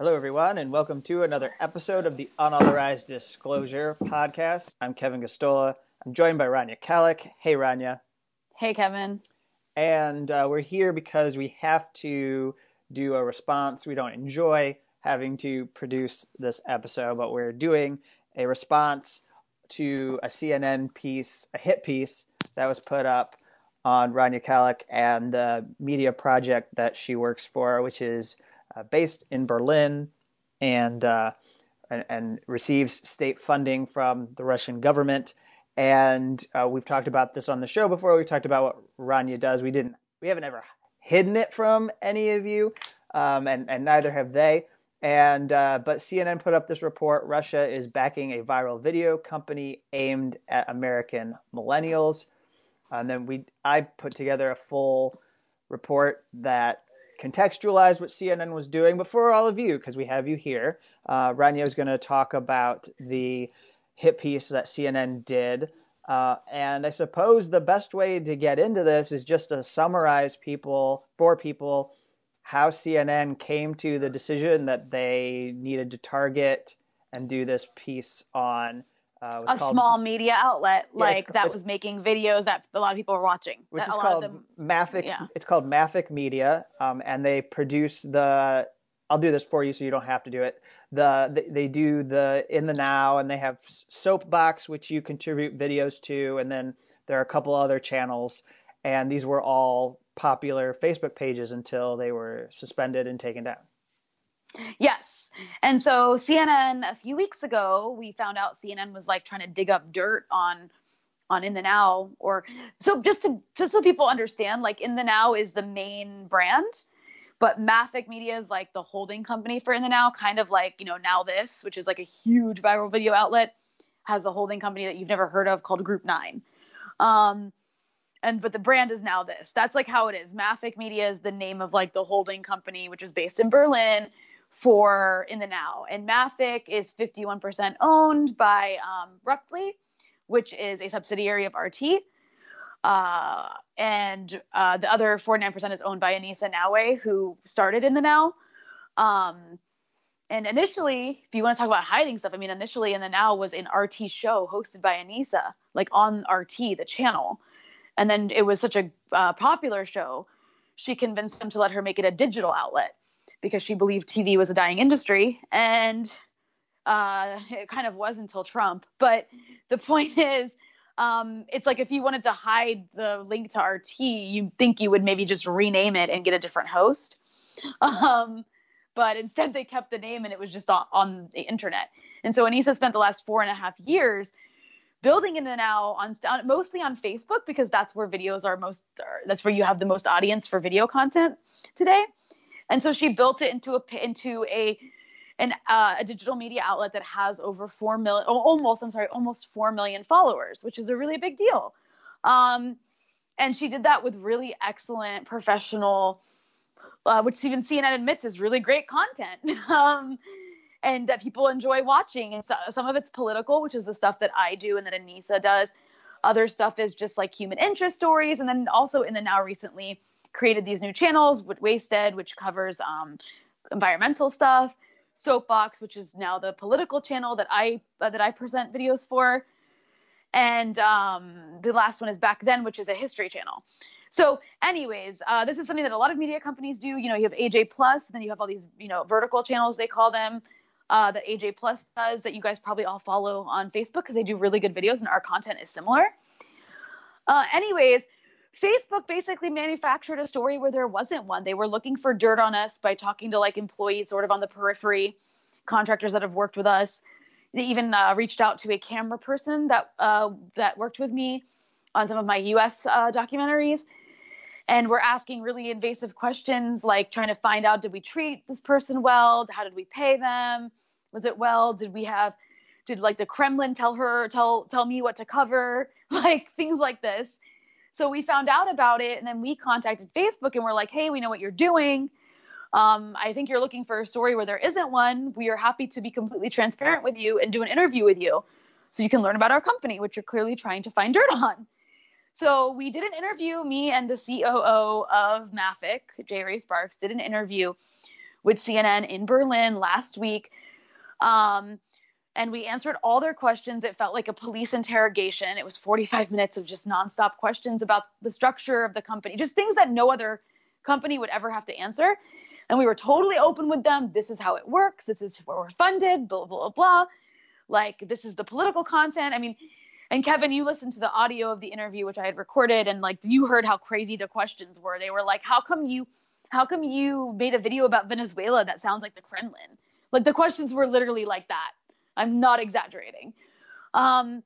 Hello, everyone, and welcome to another episode of the Unauthorized Disclosure Podcast. I'm Kevin Gosztola. I'm joined by Rania Khalek. Hey, Rania. Hey, Kevin. And uh, we're here because we have to do a response. We don't enjoy having to produce this episode, but we're doing a response to a CNN piece, a hit piece that was put up on Rania Khalek and the media project that she works for, which is based in Berlin and, uh, and, and receives state funding from the Russian government. And uh, we've talked about this on the show before. We talked about what Rania does. We didn't, we haven't ever hidden it from any of you, um, and and neither have they. And uh, but CNN put up this report: Russia is backing a viral video company aimed at American millennials. And then we, I put together a full report that contextualized what CNN was doing. But for all of you, because we have you here, uh, Rania is going to talk about the hit piece that CNN did. Uh, and I suppose the best way to get into this is just to summarize people for people how CNN came to the decision that they needed to target and do this piece on uh, a called, small media outlet yeah, like that was making videos that a lot of people were watching. Which is called them. Yeah. It's called Maffick Media, um, and they produce the. I'll do this for you, so you don't have to do it. The they, they do the in the now, and they have Soapbox, which you contribute videos to, and then there are a couple other channels, and these were all popular Facebook pages until they were suspended and taken down. Yes. And so CNN a few weeks ago, we found out CNN was like trying to dig up dirt on on In the Now or so just to just so people understand, like In the Now is the main brand, but Maffick Media is like the holding company for In the Now, kind of like, you know, Now This, which is like a huge viral video outlet, has a holding company that you've never heard of called Group Nine. Um and but the brand is now this. That's like how it is. Maffick Media is the name of like the holding company, which is based in Berlin for in the now. And Maffick is 51% owned by um, Ruptly, which is a subsidiary of RT. Uh, and uh, the other 49% is owned by Anissa Naouai, who started in the now. Um, and initially, if you want to talk about hiding stuff, I mean, initially in the now was an RT show hosted by Anissa, like on RT, the channel. And then it was such a uh, popular show, she convinced them to let her make it a digital outlet because she believed TV was a dying industry. And uh, it kind of was until Trump. But the point is, um, it's like if you wanted to hide the link to RT, you think you would maybe just rename it and get a different host. Um, but instead, they kept the name and it was just on, the internet. And so Anissa spent the last four and a half years building it now on, on, mostly on Facebook because that's where videos are most. That's where you have the most audience for video content today. And so she built it into a into a an uh, a digital media outlet that has over four million, almost I'm sorry, almost four million followers, which is a really big deal. Um, and she did that with really excellent professional, uh, which even CNN admits is really great content. um, and that people enjoy watching. And so, some of it's political, which is the stuff that I do and that Anissa does. Other stuff is just like human interest stories. And then also in the now recently, created these new channels with Wasted, which covers um, environmental stuff, Soapbox, which is now the political channel that I uh, that I present videos for, and um, the last one is Back Then, which is a history channel. So, anyways, uh, this is something that a lot of media companies do. You know, you have AJ Plus, then you have all these, you know, vertical channels they call them. Uh, that AJ Plus does that you guys probably all follow on Facebook because they do really good videos and our content is similar. Uh, anyways, Facebook basically manufactured a story where there wasn't one. They were looking for dirt on us by talking to like employees sort of on the periphery, contractors that have worked with us. They even uh, reached out to a camera person that uh, that worked with me on some of my U.S. Uh, documentaries, and we're asking really invasive questions like trying to find out did we treat this person well? How did we pay them? Was it well? Did we have did like the Kremlin tell her tell tell me what to cover? Like things like this so we found out about it and then we contacted Facebook and we're like, hey, we know what you're doing. Um, I think you're looking for a story where there isn't one. We are happy to be completely transparent with you and do an interview with you so you can learn about our company, which you're clearly trying to find dirt on. So we did an interview, me and the COO of Maffick, J. Ray Sparks, did an interview with CNN in Berlin last week. Um, and we answered all their questions. It felt like a police interrogation. It was 45 minutes of just nonstop questions about the structure of the company, just things that no other company would ever have to answer. And we were totally open with them. This is how it works. This is where we're funded, blah, blah, blah. Like, this is the political content. I mean, and Kevin, you listened to the audio of the interview, which I had recorded, and like you heard how crazy the questions were. They were like, how come you, how come you made a video about Venezuela that sounds like the Kremlin? Like the questions were literally like that. I'm not exaggerating. Um,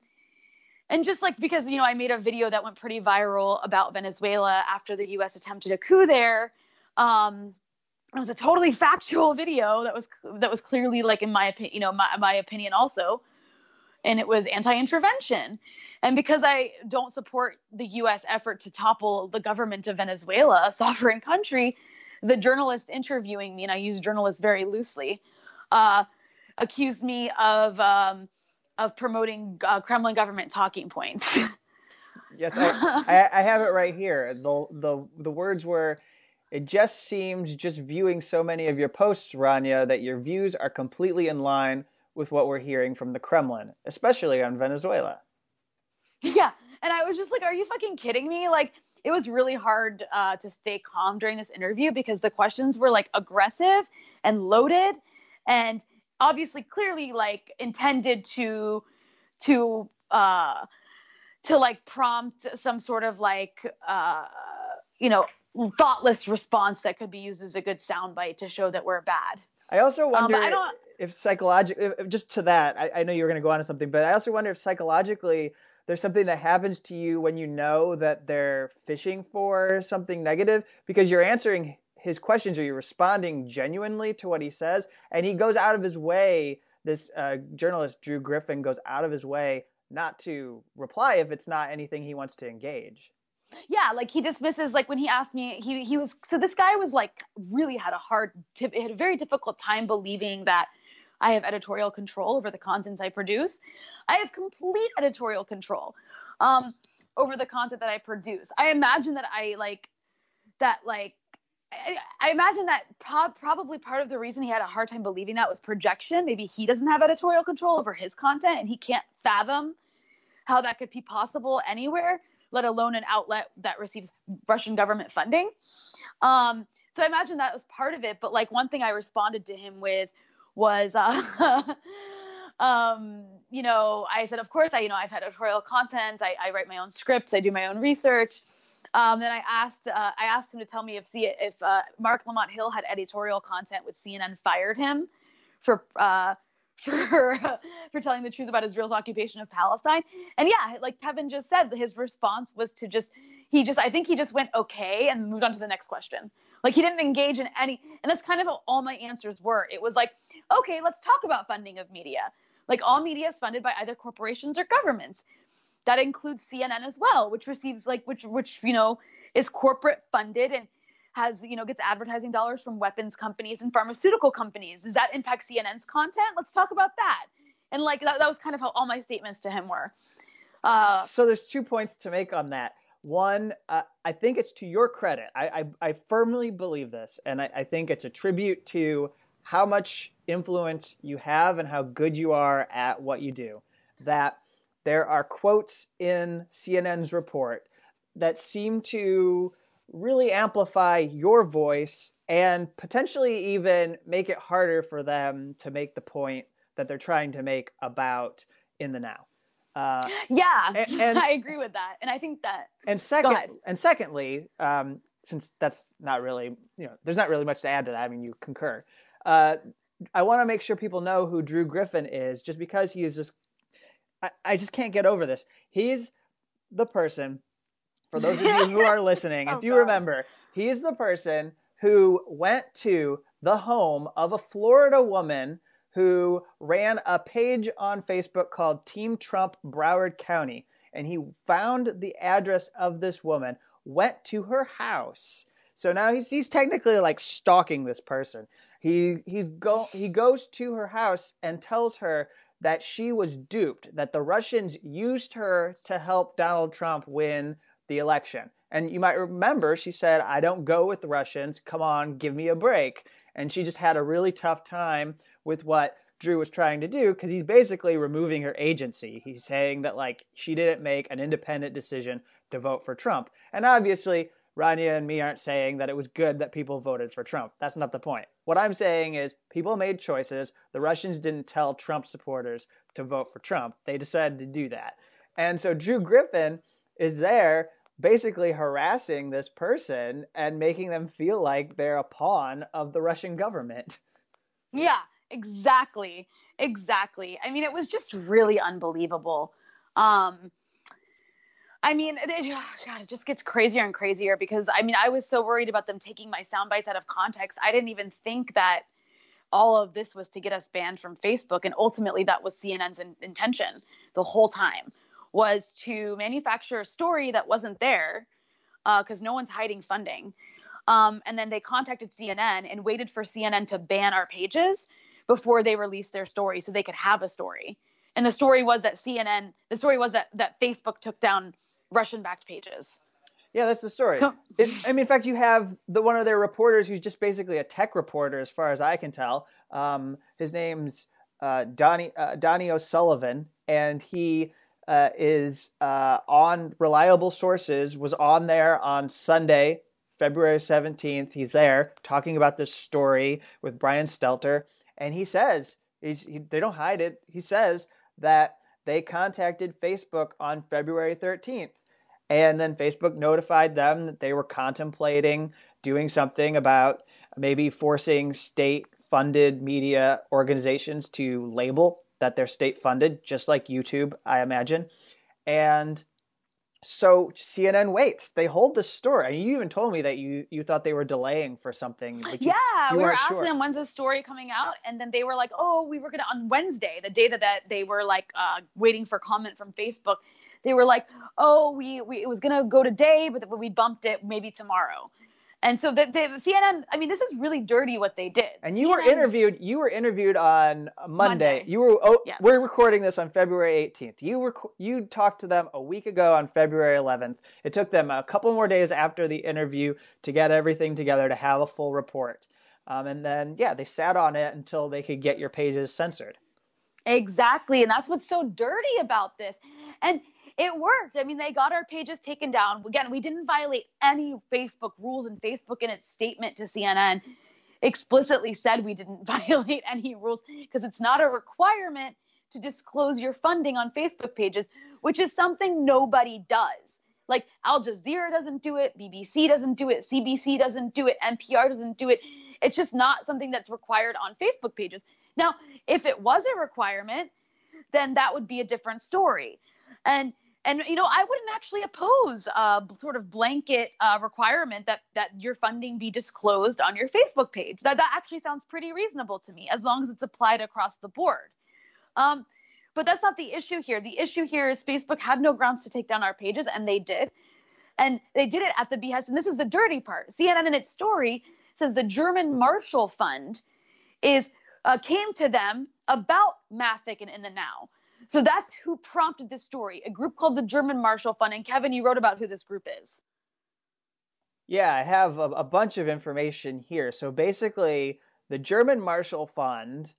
and just like because you know I made a video that went pretty viral about Venezuela after the U.S. attempted a coup there. Um, it was a totally factual video that was that was clearly like in my opinion, you know, my, my opinion also and it was anti-intervention. And because I don't support the U.S. effort to topple the government of Venezuela, a sovereign country, the journalist interviewing me, and I use journalist very loosely, uh, accused me of um, of promoting uh, Kremlin government talking points. yes, I, I, I have it right here. the the The words were. It just seems, just viewing so many of your posts, Rania, that your views are completely in line with what we're hearing from the Kremlin, especially on Venezuela. Yeah. And I was just like, are you fucking kidding me? Like, it was really hard uh, to stay calm during this interview because the questions were like aggressive and loaded and obviously clearly like intended to to uh to like prompt some sort of like uh you know thoughtless response that could be used as a good soundbite to show that we're bad. I also um, wonder um, if psychologically, just to that, I, I know you were going to go on to something, but I also wonder if psychologically there's something that happens to you when you know that they're fishing for something negative because you're answering his questions are you're responding genuinely to what he says, and he goes out of his way. This uh, journalist Drew Griffin goes out of his way not to reply if it's not anything he wants to engage yeah like he dismisses like when he asked me he he was so this guy was like really had a hard had a very difficult time believing that I have editorial control over the contents I produce. I have complete editorial control um, over the content that I produce. I imagine that I like that like I, imagine that pro- probably part of the reason he had a hard time believing that was projection. Maybe he doesn't have editorial control over his content and he can't fathom how that could be possible anywhere let alone an outlet that receives Russian government funding. Um, so I imagine that was part of it. But like one thing I responded to him with was, uh, um, you know, I said, of course, I, you know, I've had editorial content. I, I write my own scripts. I do my own research. Um, then I asked, uh, I asked him to tell me if see if uh, Marc Lamont Hill had editorial content with CNN fired him for uh, for for telling the truth about Israel's occupation of Palestine. And yeah, like Kevin just said, his response was to just he just I think he just went okay and moved on to the next question. Like he didn't engage in any and that's kind of all my answers were. It was like, okay, let's talk about funding of media. Like all media is funded by either corporations or governments. That includes CNN as well, which receives like which which you know is corporate funded and has you know gets advertising dollars from weapons companies and pharmaceutical companies. Does that impact cnn's content? Let's talk about that. And like that, that was kind of how all my statements to him were. Uh, so there's two points to make on that. One uh, i think it's to your credit. I, I, I firmly believe this and I, I think it's a tribute to how much influence you have and how good you are at what you do. That there are quotes in cnn's report that seem to really amplify your voice and potentially even make it harder for them to make the point that they're trying to make about in the now. Uh, yeah, and, and, I agree with that, and I think that. And second, and secondly, um, since that's not really, you know, there's not really much to add to that. I mean, you concur. Uh, I want to make sure people know who Drew Griffin is, just because he is just. I, I just can't get over this. He's the person for those of you who are listening, oh, if you God. remember, he's the person who went to the home of a Florida woman who ran a page on Facebook called Team Trump Broward County. And he found the address of this woman, went to her house. So now he's, he's technically like stalking this person. He, he's go, he goes to her house and tells her that she was duped, that the Russians used her to help Donald Trump win the election. And you might remember she said, I don't go with the Russians. Come on, give me a break. And she just had a really tough time with what Drew was trying to do because he's basically removing her agency. He's saying that like she didn't make an independent decision to vote for Trump. And obviously, Rania and me aren't saying that it was good that people voted for Trump. That's not the point. What I'm saying is people made choices. The Russians didn't tell Trump supporters to vote for Trump. They decided to do that. And so Drew Griffin is there basically harassing this person and making them feel like they're a pawn of the Russian government. Yeah, exactly. Exactly. I mean, it was just really unbelievable. Um, I mean, it, God, it just gets crazier and crazier because I mean, I was so worried about them taking my sound bites out of context. I didn't even think that all of this was to get us banned from Facebook, and ultimately, that was CNN's in- intention the whole time was to manufacture a story that wasn't there because uh, no one's hiding funding. Um, and then they contacted CNN and waited for CNN to ban our pages before they released their story so they could have a story. And the story was that CNN, the story was that that Facebook took down Russian backed pages. Yeah, that's the story. It, I mean, in fact, you have the one of their reporters who's just basically a tech reporter, as far as I can tell. Um, his name's uh, Donie uh, Donie O'Sullivan, and he uh, is uh, on reliable sources. Was on there on Sunday, February seventeenth. He's there talking about this story with Brian Stelter, and he says he, they don't hide it. He says that they contacted Facebook on February thirteenth and then Facebook notified them that they were contemplating doing something about maybe forcing state funded media organizations to label that they're state funded, just like YouTube, I imagine. And so CNN waits. They hold the story. You even told me that you you thought they were delaying for something. But you, yeah, you we were asking sure. them when's the story coming out, and then they were like, "Oh, we were gonna on Wednesday, the day that, that they were like uh, waiting for comment from Facebook. They were like, "Oh, we, we it was gonna go today, but we bumped it maybe tomorrow." And so the, the CNN, I mean, this is really dirty what they did. And you CNN, were interviewed. You were interviewed on Monday. Monday. You were. Oh, yes. We're recording this on February 18th. You were. You talked to them a week ago on February 11th. It took them a couple more days after the interview to get everything together to have a full report. Um, and then, yeah, they sat on it until they could get your pages censored. Exactly, and that's what's so dirty about this. And it worked. I mean, they got our pages taken down. Again, we didn't violate any Facebook rules, and Facebook, in its statement to CNN, explicitly said we didn't violate any rules because it's not a requirement to disclose your funding on Facebook pages, which is something nobody does. Like Al Jazeera doesn't do it, BBC doesn't do it, CBC doesn't do it, NPR doesn't do it. It's just not something that's required on Facebook pages. Now, if it was a requirement, then that would be a different story. And and you know i wouldn't actually oppose a sort of blanket uh, requirement that that your funding be disclosed on your facebook page. That that actually sounds pretty reasonable to me as long as it's applied across the board. Um, but that's not the issue here. The issue here is facebook had no grounds to take down our pages and they did. And they did it at the behest and this is the dirty part. Cnn in its story says the german marshall fund is uh, came to them about Maffick and in the now so that's who prompted this story, a group called the German Marshall Fund. And Kevin, you wrote about who this group is. Yeah, I have a, a bunch of information here. So basically, the German Marshall Fund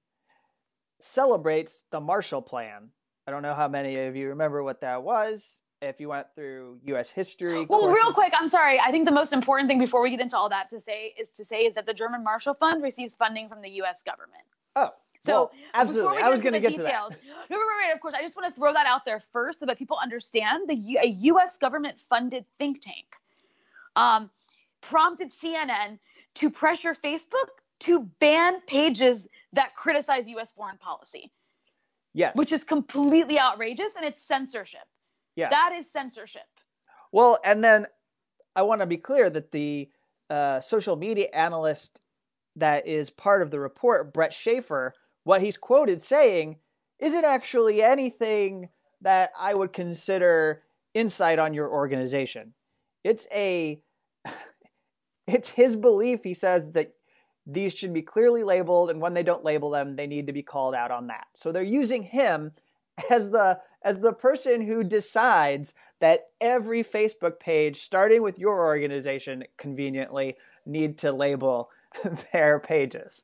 celebrates the Marshall Plan. I don't know how many of you remember what that was. If you went through U.S. history, well, courses. real quick, I'm sorry. I think the most important thing before we get into all that to say is to say is that the German Marshall Fund receives funding from the U.S. government. Oh, so well, absolutely. I was going to get details, to that. No, right, right, of course. I just want to throw that out there first so that people understand the a U.S. government-funded think tank um, prompted CNN to pressure Facebook to ban pages that criticize U.S. foreign policy. Yes, which is completely outrageous and it's censorship. Yeah, that is censorship. Well, and then I want to be clear that the uh, social media analyst that is part of the report, Bret Schafer, what he's quoted saying isn't actually anything that I would consider insight on your organization. It's a it's his belief he says that these should be clearly labeled and when they don't label them they need to be called out on that. So they're using him as the as the person who decides that every Facebook page starting with your organization conveniently need to label their pages,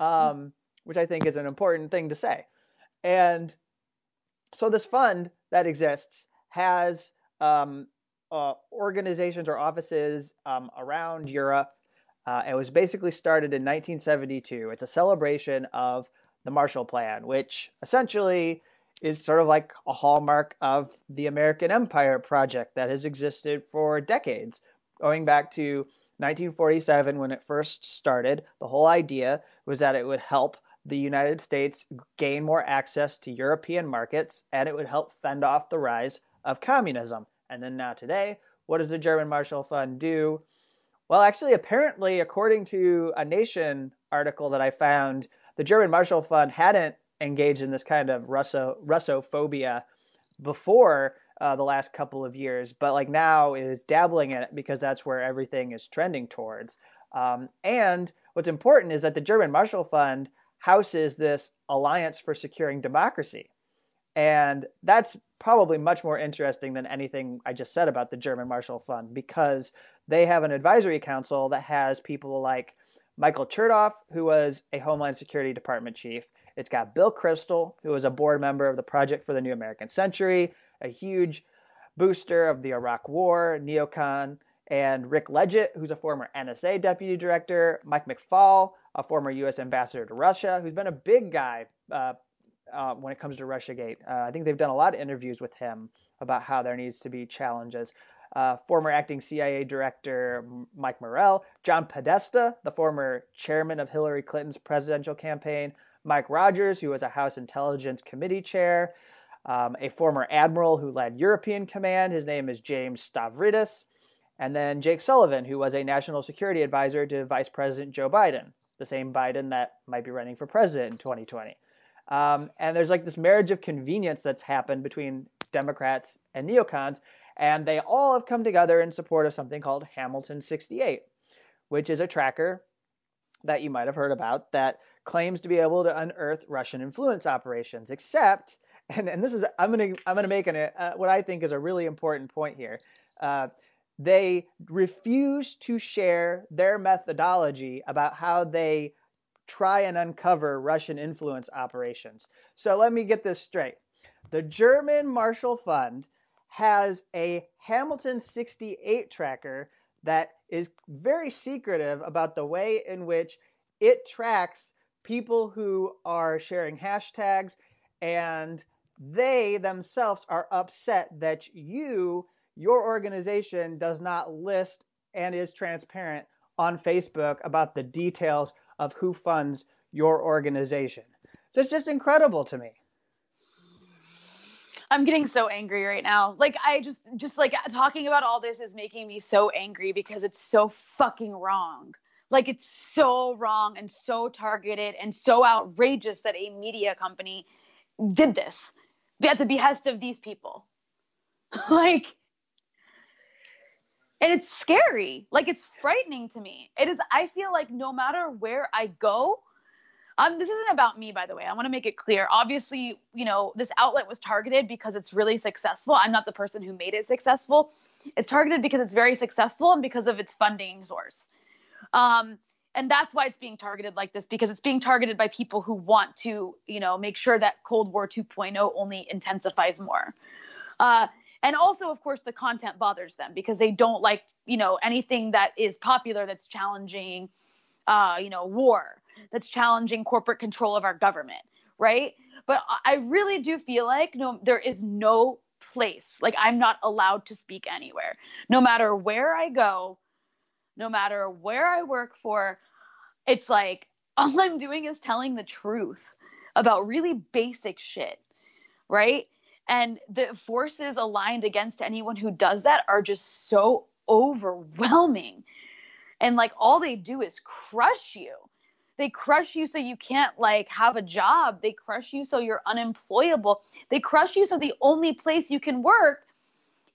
um, which I think is an important thing to say. And so this fund that exists has um, uh, organizations or offices um, around Europe. Uh, it was basically started in 1972. It's a celebration of the Marshall Plan, which essentially is sort of like a hallmark of the American Empire project that has existed for decades, going back to 1947 when it first started. The whole idea was that it would help the United States gain more access to European markets and it would help fend off the rise of communism. And then now today, what does the German Marshall Fund do? Well, actually, apparently, according to a Nation article that I found, the German Marshall Fund hadn't engaged in this kind of Russo Russophobia before uh, the last couple of years, but like now is dabbling in it because that's where everything is trending towards. Um, and what's important is that the German Marshall Fund houses this Alliance for Securing Democracy. And that's probably much more interesting than anything I just said about the German Marshall Fund because they have an advisory council that has people like Michael Chertoff, who was a Homeland Security Department chief. It's got Bill Kristol, who was a board member of the Project for the New American Century, a huge booster of the Iraq War, neocon, and Rick Ledgett, who's a former NSA deputy director, Mike McFaul, a former U.S. ambassador to Russia, who's been a big guy uh, uh, when it comes to Russiagate. Uh, I think they've done a lot of interviews with him about how there needs to be challenges. Uh, former acting CIA director Mike Morrell, John Podesta, the former chairman of Hillary Clinton's presidential campaign, Mike Rogers, who was a House Intelligence Committee chair, um, a former admiral who led European Command. His name is James Stavridis. And then Jake Sullivan, who was a national security advisor to Vice President Joe Biden, the same Biden that might be running for president in 2020. Um, and there's like this marriage of convenience that's happened between Democrats and neocons, and they all have come together in support of something called Hamilton 68, which is a tracker that you might have heard about that claims to be able to unearth Russian influence operations. Except, and, and this is I'm gonna I'm gonna make an, uh, what I think is a really important point here. Uh, they refuse to share their methodology about how they try and uncover Russian influence operations. So let me get this straight. The German Marshall Fund has a Hamilton 68 tracker that is very secretive about the way in which it tracks people who are sharing hashtags and they themselves are upset that you, your organization, does not list and is transparent on Facebook about the details of who funds your organization. That's just incredible to me. I'm getting so angry right now. Like I just just like talking about all this is making me so angry because it's so fucking wrong. Like it's so wrong and so targeted and so outrageous that a media company did this at the behest of these people. like and it's scary. Like it's frightening to me. It is i feel like no matter where i go um, this isn't about me by the way. I want to make it clear. Obviously you know this outlet was targeted because it's really successful. I'm not the person who made it successful. It's targeted because it's very successful and because of its funding source. Um, and that's why it's being targeted like this because it's being targeted by people who want to you know make sure that cold war 2.0 only intensifies more. Uh, and also of course the content bothers them because they don't like you know anything that is popular that's challenging uh, you know war that's challenging corporate control of our government right? But i really do feel like no there is no place like i'm not allowed to speak anywhere. No matter where i go no matter where i work for it's like all i'm doing is telling the truth about really basic shit right and the forces aligned against anyone who does that are just so overwhelming. And like all they do is crush you. They crush you so you can't like have a job. They crush you so you're unemployable. They crush you so the only place you can work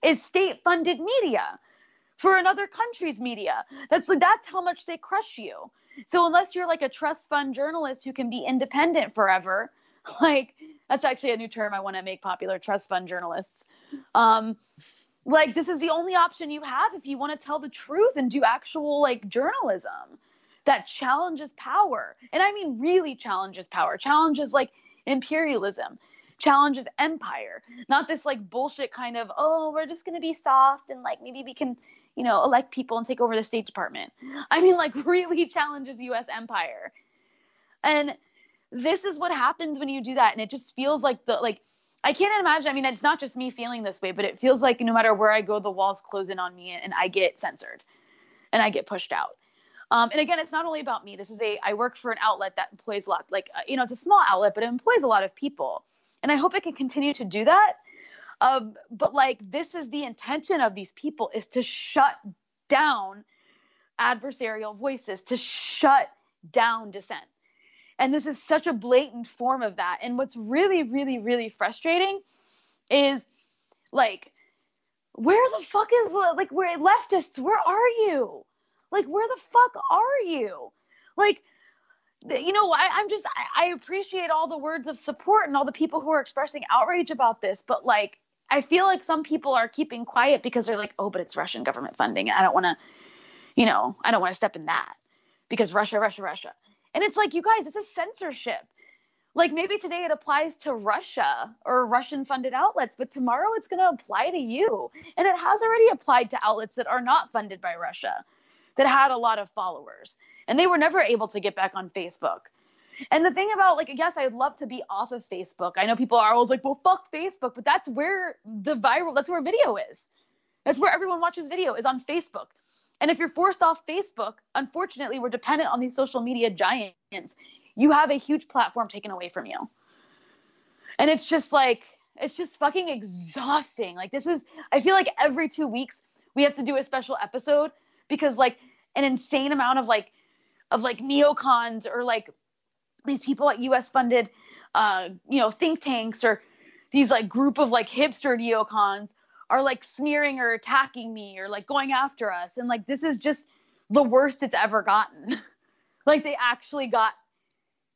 is state funded media for another country's media. That's that's how much they crush you. So unless you're like a trust fund journalist who can be independent forever, like that's actually a new term I want to make popular trust fund journalists. Um, like this is the only option you have if you want to tell the truth and do actual like journalism. that challenges power. And I mean, really challenges power, challenges like imperialism, challenges empire, not this like bullshit kind of, oh, we're just going to be soft and like maybe we can, you know, elect people and take over the State Department. I mean, like, really challenges US empire. And this is what happens when you do that. And it just feels like the, like, I can't imagine. I mean, it's not just me feeling this way, but it feels like no matter where I go, the walls close in on me and I get censored and I get pushed out. Um, and again, it's not only about me. This is a, I work for an outlet that employs a lot, like, uh, you know, it's a small outlet, but it employs a lot of people. And I hope it can continue to do that. Um, but like, this is the intention of these people is to shut down adversarial voices, to shut down dissent. And this is such a blatant form of that. And what's really, really, really frustrating is like, where the fuck is like where leftists? Where are you? Like, where the fuck are you? Like, you know, I, am just I, I appreciate all the words of support and all the people who are expressing outrage about this, but like I feel like some people are keeping quiet because they're like, oh, but it's Russian government funding. I don't want to, you know, I don't want to step in that because Russia, Russia, Russia. And it's like, you guys, this is censorship. Like maybe today it applies to Russia or Russian funded outlets, but tomorrow it's going to apply to you. And it has already applied to outlets that are not funded by Russia, that had a lot of followers. And they were never able to get back on Facebook. And the thing about like, yes, I'd love to be off of Facebook. I know people are always like, well, fuck Facebook, but that's where the viral, that's where video is. That's where everyone watches video is on Facebook. And if you're forced off Facebook, unfortunately, we're dependent on these social media giants. You have a huge platform taken away from you. And it's just like, it's just fucking exhausting. Like, this is, I feel like every two weeks we have to do a special episode because, like, an insane amount of like, of like neocons or like these people at US funded, uh, you know, think tanks or these like group of like hipster neocons are like sneering or attacking me or like going after us. And like this is just the worst it's ever gotten. Like they actually got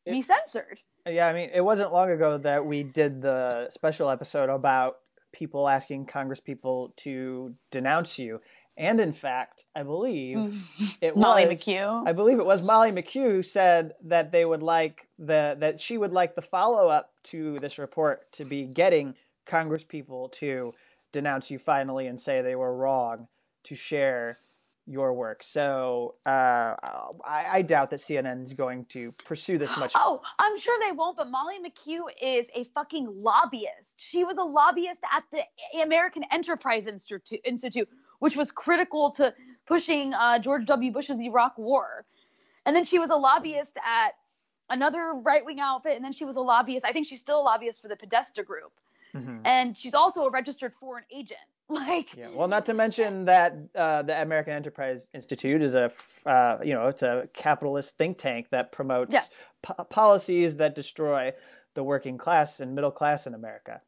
it, me censored. Yeah i mean it wasn't long ago that we did the special episode about people asking congress people to denounce you. And in fact i believe mm. it molly was McKew. I believe it was molly McKew who said that they would like the that she would like the follow-up to this report to be getting congress people to denounce you finally and say they were wrong to share your work. So uh, I, I, doubt that CNN is going to pursue this much. Oh, I'm sure they won't. But Molly McKew is a fucking lobbyist. She was a lobbyist at the American Enterprise Institute, Institute which was critical to pushing uh, George W. Bush's Iraq War. And then she was a lobbyist at another right wing outfit. And then she was a lobbyist. I think she's still a lobbyist for the Podesta Group. Mm-hmm. And she's also a registered foreign agent. Like, yeah. Well, not to mention that uh, the American Enterprise Institute is a, uh, you know, it's a capitalist think tank that promotes yes. policies that destroy the working class and middle class in America,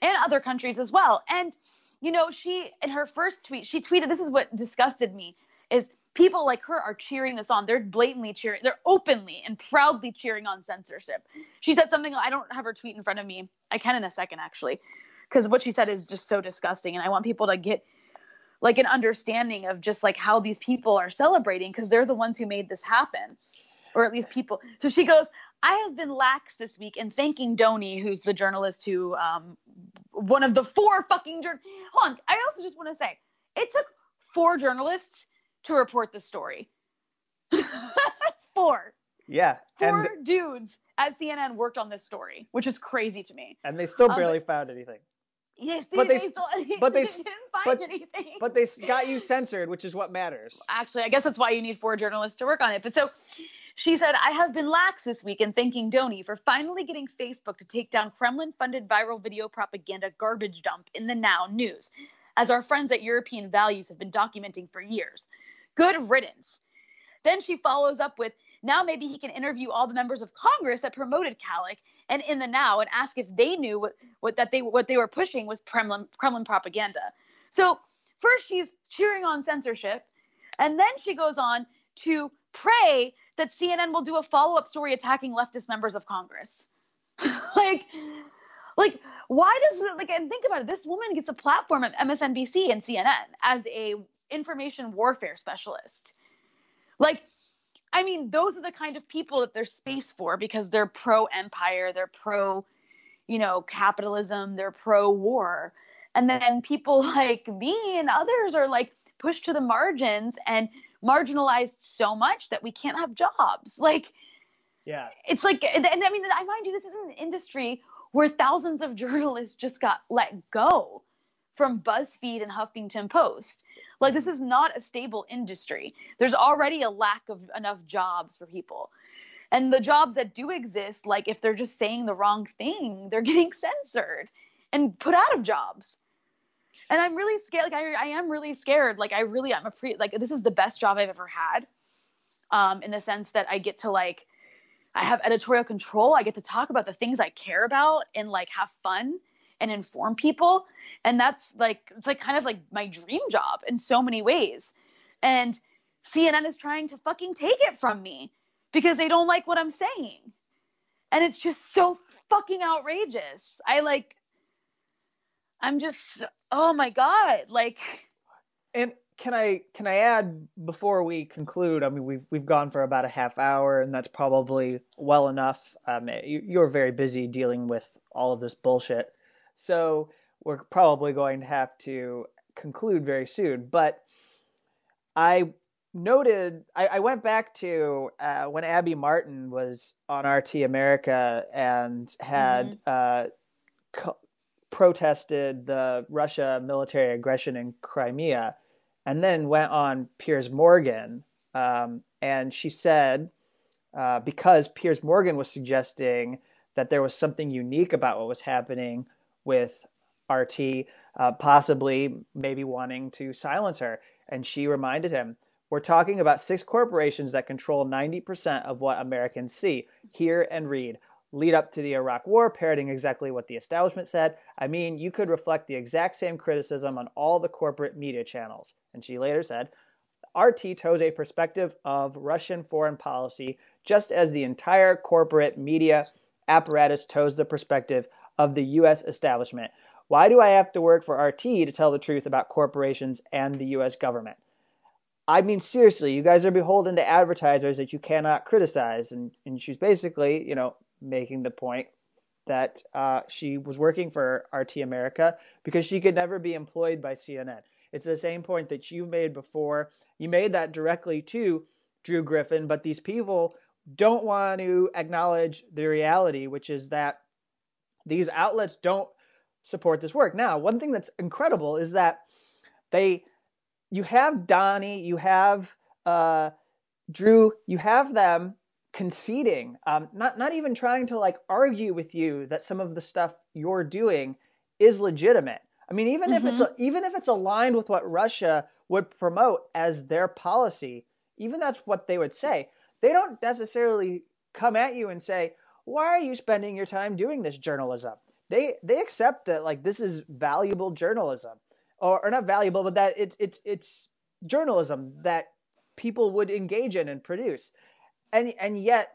and other countries as well. And you know, she in her first tweet, she tweeted, "This is what disgusted me: is people like her are cheering this on. They're blatantly cheering, they're openly and proudly cheering on censorship. She said something, I don't have her tweet in front of me. I can in a second, actually, because what she said is just so disgusting. And I want people to get like an understanding of just like how these people are celebrating because they're the ones who made this happen, or at least people. So she goes, I have been lax this week in thanking Donie, who's the journalist who, um, one of the four fucking journalists. Hold on. I also just want to say it took four journalists to report the story. Four. Yeah. Four and, dudes at CNN worked on this story, which is crazy to me. And they still um, barely um, found anything. Yes, they, but they, they still, but they, didn't find but, anything. But they got you censored, which is what matters. Actually, I guess that's why you need four journalists to work on it. But so she said, I have been lax this week in thanking Donie for finally getting Facebook to take down Kremlin funded viral video propaganda garbage dump in the Now News, as our friends at European Values have been documenting for years. Good riddance. Then she follows up with, now maybe he can interview all the members of Congress that promoted Khalek and in the now and ask if they knew what, what that they what they were pushing was Kremlin Kremlin propaganda. So first she's cheering on censorship, and then she goes on to pray that CNN will do a follow-up story attacking leftist members of Congress. like like why does it like and think about it this woman gets a platform at msnbc and cnn as a information warfare specialist. Like, I mean, those are the kind of people that there's space for because they're pro empire, they're pro, you know, capitalism, they're pro war. And then people like me and others are like pushed to the margins and marginalized so much that we can't have jobs. Like, yeah, it's like, and, and I mean, I mind you, this is an industry where thousands of journalists just got let go from BuzzFeed and Huffington Post. Like this is not a stable industry. There's already a lack of enough jobs for people. And the jobs that do exist, like if they're just saying the wrong thing, they're getting censored and put out of jobs. And I'm really scared. Like I, I am really scared. Like I really, I'm a pre. Like this is the best job I've ever had, um, in the sense that I get to like, I have editorial control. I get to talk about the things I care about and like have fun and inform people and that's like it's like kind of like my dream job in so many ways and cnn is trying to fucking take it from me because they don't like what i'm saying and it's just so fucking outrageous i like i'm just oh my god like and can I can I add before we conclude? I mean, we've we've gone for about a half hour, and that's probably well enough. Um, you're very busy dealing with all of this bullshit. So we're probably going to have to conclude very soon. But I noted, I, I went back to uh, when Abby Martin was on RT America and had mm-hmm. uh, co- protested the Russia military aggression in Crimea, and then went on Piers Morgan. Um, and she said, uh, because Piers Morgan was suggesting that there was something unique about what was happening with RT, uh, possibly maybe wanting to silence her. And she reminded him, We're talking about six corporations that control 90% of what Americans see, hear, and read. Lead up to the Iraq War, parroting exactly what the establishment said. I mean, you could reflect the exact same criticism on all the corporate media channels. And she later said, RT toes a perspective of Russian foreign policy, just as the entire corporate media apparatus toes the perspective of the U.S. establishment. Why do I have to work for RT to tell the truth about corporations and the U.S. government? I mean, seriously, you guys are beholden to advertisers that you cannot criticize. And, and she's basically, you know, making the point that uh, she was working for RT America because she could never be employed by CNN. It's the same point that you made before. You made that directly to Drew Griffin, but these people don't want to acknowledge the reality, which is that these outlets don't support this work. Now, one thing that's incredible is that they, you have Donie, you have uh, Drew, you have them conceding, um, not not even trying to like argue with you that some of the stuff you're doing is legitimate. I mean, even mm-hmm. if it's mm-hmm. even if it's aligned with what Russia would promote as their policy, even that's what they would say. They don't necessarily come at you and say, why are you spending your time doing this journalism? They they accept that like this is valuable journalism, or, or not valuable, but that it's it's it's journalism that people would engage in and produce, and and yet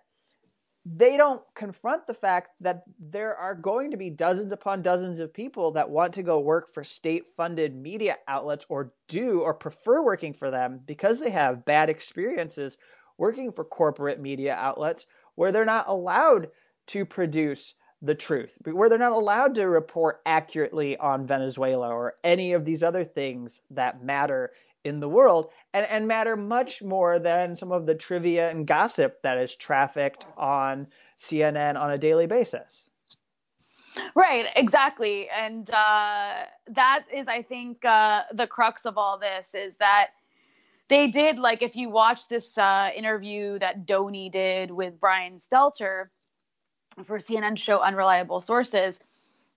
they don't confront the fact that there are going to be dozens upon dozens of people that want to go work for state funded media outlets or do or prefer working for them because they have bad experiences working for corporate media outlets where they're not allowed to produce the truth, where they're not allowed to report accurately on Venezuela or any of these other things that matter in the world and, and matter much more than some of the trivia and gossip that is trafficked on CNN on a daily basis. Right, exactly. And uh, that is, I think, uh, the crux of all this is that they did like if you watch this uh, interview that Donie did with Brian Stelter for CNN show Unreliable Sources,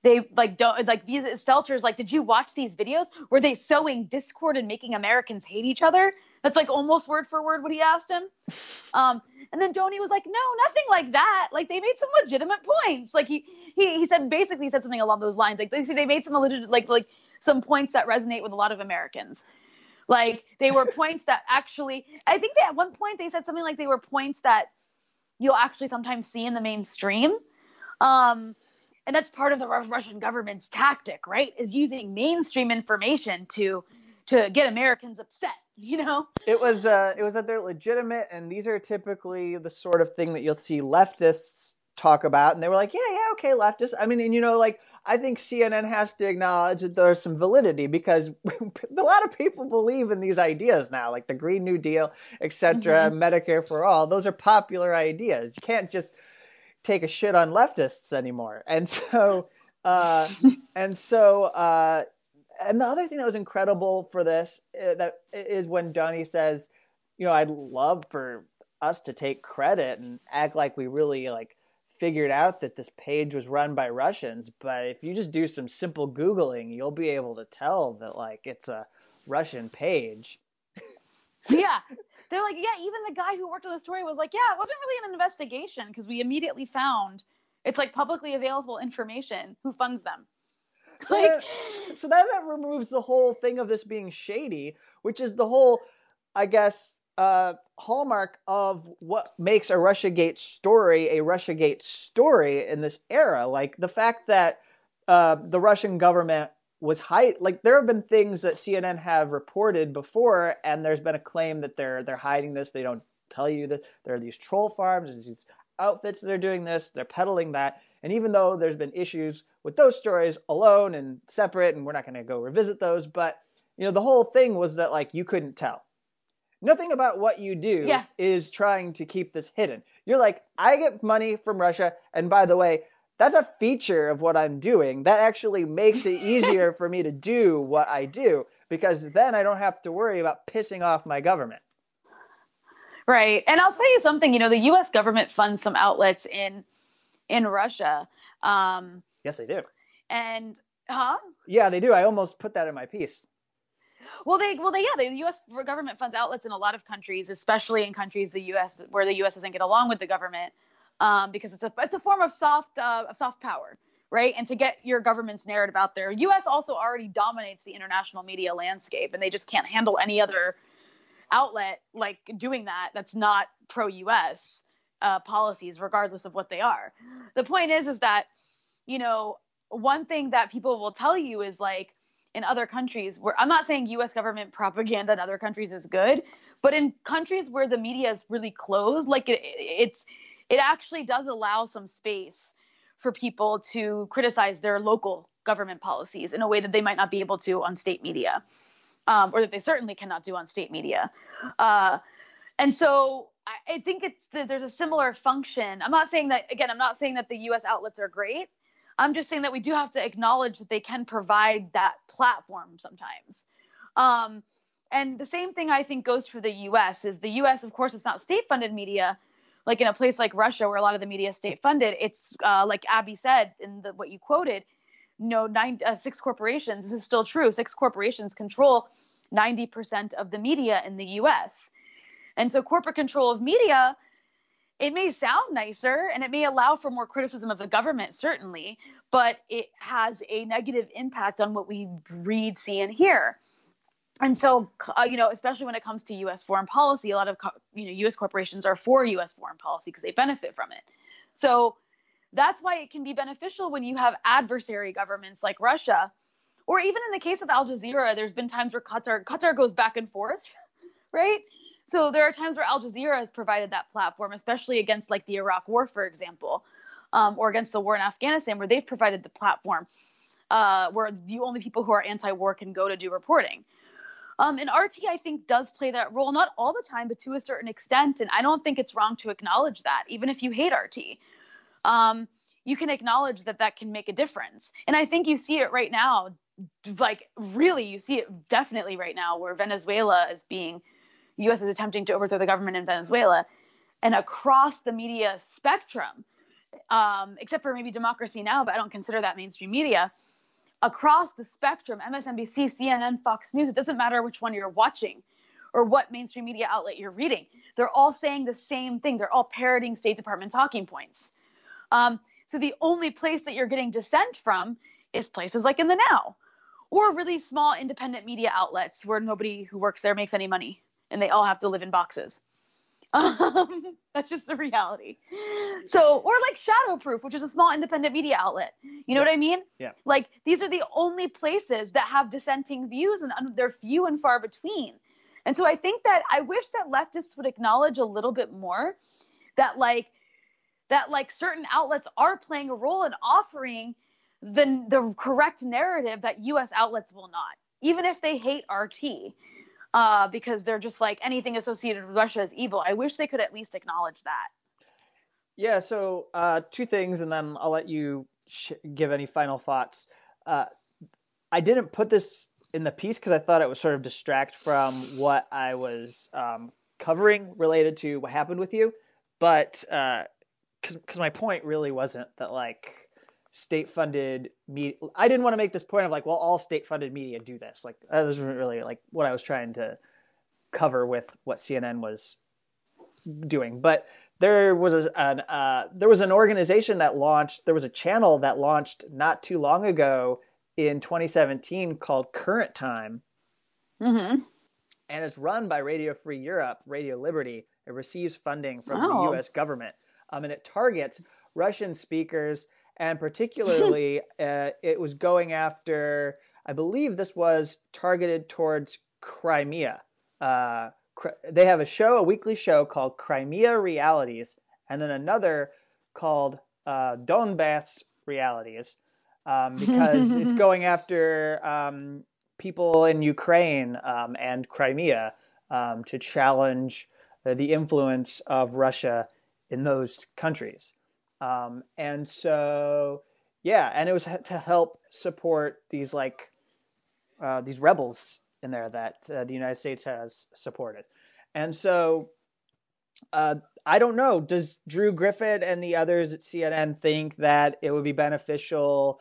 they like don't like these Stelter's like, did you watch these videos? Were they sowing discord and making Americans hate each other? That's like almost word for word what he asked him. Um, and then Donie was like, no, nothing like that. Like they made some legitimate points. Like he he he said basically he said something along those lines. Like they they made some legit like like some points that resonate with a lot of Americans. Like they were points that actually, I think they, at one point they said something like they were points that you'll actually sometimes see in the mainstream. Um, and that's part of the Russian government's tactic, right? Is using mainstream information to to get Americans upset. you know it was uh it was that they're legitimate and these are typically the sort of thing that you'll see leftists talk about and they were like yeah yeah okay leftists i mean and you know like i think cnn has to acknowledge that there's some validity because a lot of people believe in these ideas now like the green new deal etc mm-hmm. medicare for all. Those are popular ideas. You can't just take a shit on leftists anymore. And so uh and so uh and the other thing that was incredible for this uh, that is when Donie says, you know, I'd love for us to take credit and act like we really like figured out that this page was run by Russians, but if you just do some simple googling, you'll be able to tell that like it's a Russian page. yeah. They're like, yeah, even the guy who worked on the story was like, yeah, it wasn't really an investigation because we immediately found it's like publicly available information who funds them. So, like, that, so that, that removes the whole thing of this being shady, which is the whole, I guess, uh, hallmark of what makes a RussiaGate story a RussiaGate story in this era. Like the fact that uh, the Russian government was hide like there have been things that CNN have reported before, and there's been a claim that they're they're hiding this. They don't tell you that there are these troll farms, there's these outfits that are doing this, they're peddling that. And even though there's been issues with those stories alone and separate, and we're not going to go revisit those, but you know, the whole thing was that like you couldn't tell. Nothing about what you do yeah. is trying to keep this hidden. You're like, I get money from Russia, and by the way, that's a feature of what I'm doing. That actually makes it easier for me to do what I do because then I don't have to worry about pissing off my government. Right. And I'll tell you something, you know, the US government funds some outlets in in Russia. Um, yes, they do. And huh? Yeah, they do. I almost put that in my piece. Well, they well they yeah the U.S. government funds outlets in a lot of countries, especially in countries the U.S. where the U.S. doesn't get along with the government, um, because it's a it's a form of soft uh, of soft power, right? And to get your government's narrative out there, U.S. also already dominates the international media landscape, and they just can't handle any other outlet like doing that that's not pro U.S uh, policies, regardless of what they are. The point is, is that you know one thing that people will tell you is like in other countries where I'm not saying U.S. government propaganda in other countries is good, but in countries where the media is really closed, like it, it's it actually does allow some space for people to criticize their local government policies in a way that they might not be able to on state media, um, or that they certainly cannot do on state media. Uh, and so I, I think it's there's a similar function. I'm not saying that again. I'm not saying that the U.S. outlets are great. I'm just saying that we do have to acknowledge that they can provide that platform sometimes. Um, and the same thing I think goes for the U.S. is the U.S. Of course, it's not state-funded media, like in a place like Russia where a lot of the media is state-funded. It's uh, like Abby said in the, what you quoted. You know, nine, uh, six corporations. This is still true. Six corporations control 90% of the media in the U.S. And so corporate control of media, it may sound nicer and it may allow for more criticism of the government, certainly, but it has a negative impact on what we read, see, and hear. And so, uh, you know, especially when it comes to U.S. foreign policy, a lot of you know U.S. corporations are for U.S. foreign policy because they benefit from it. So that's why it can be beneficial when you have adversary governments like Russia, or even in the case of Al Jazeera, there's been times where Qatar Qatar goes back and forth, right? So there are times where Al Jazeera has provided that platform, especially against like the Iraq War, for example, um, or against the war in Afghanistan, where they've provided the platform uh, where the only people who are anti-war can go to do reporting. Um, and RT, I think, does play that role, not all the time, but to a certain extent. And I don't think it's wrong to acknowledge that, even if you hate RT. Um, you can acknowledge that that can make a difference. And I think you see it right now, like really, you see it definitely right now, where Venezuela is being the U.S. is attempting to overthrow the government in Venezuela, and across the media spectrum, um, except for maybe Democracy Now, but I don't consider that mainstream media. Across the spectrum, MSNBC, CNN, Fox News, it doesn't matter which one you're watching or what mainstream media outlet you're reading. They're all saying the same thing. They're all parroting State Department talking points. Um, so the only place that you're getting dissent from is places like in the Now or really small independent media outlets where nobody who works there makes any money and they all have to live in boxes. Um, that's just the reality. So, or like Shadowproof, which is a small independent media outlet. You know yeah. what I mean? Yeah. Like these are the only places that have dissenting views, and they're few and far between. And so I think that I wish that leftists would acknowledge a little bit more that like that like certain outlets are playing a role in offering the the correct narrative that US outlets will not, even if they hate RT. Uh, because they're just like anything associated with Russia is evil. I wish they could at least acknowledge that. Yeah, so uh, two things, and then I'll let you sh- give any final thoughts. Uh, I didn't put this in the piece because I thought it would sort of distract from what I was um, covering related to what happened with you. But because uh, my point really wasn't that like state funded media, I didn't want to make this point of like, well, all state funded media do this. Like that wasn't really like what I was trying to cover with what CNN was doing. But there was a, an uh, there was an organization that launched. There was a channel that launched not too long ago in 2017 called Current Time. Mm-hmm. And it's run by Radio Free Europe, Radio Liberty. It receives funding from the US government. Um, and it targets Russian speakers, and particularly, uh, it was going after, I believe this was targeted towards Crimea. Uh, they have a show, a weekly show called Crimea Realities, and then another called uh, Donbass Realities um, because it's going after um, people in Ukraine um, and Crimea um, to challenge the influence of Russia in those countries. Um, and so, yeah, and it was to help support these like uh, these rebels in there that uh, the United States has supported. And so, uh, I don't know. Does Drew Griffin and the others at CNN think that it would be beneficial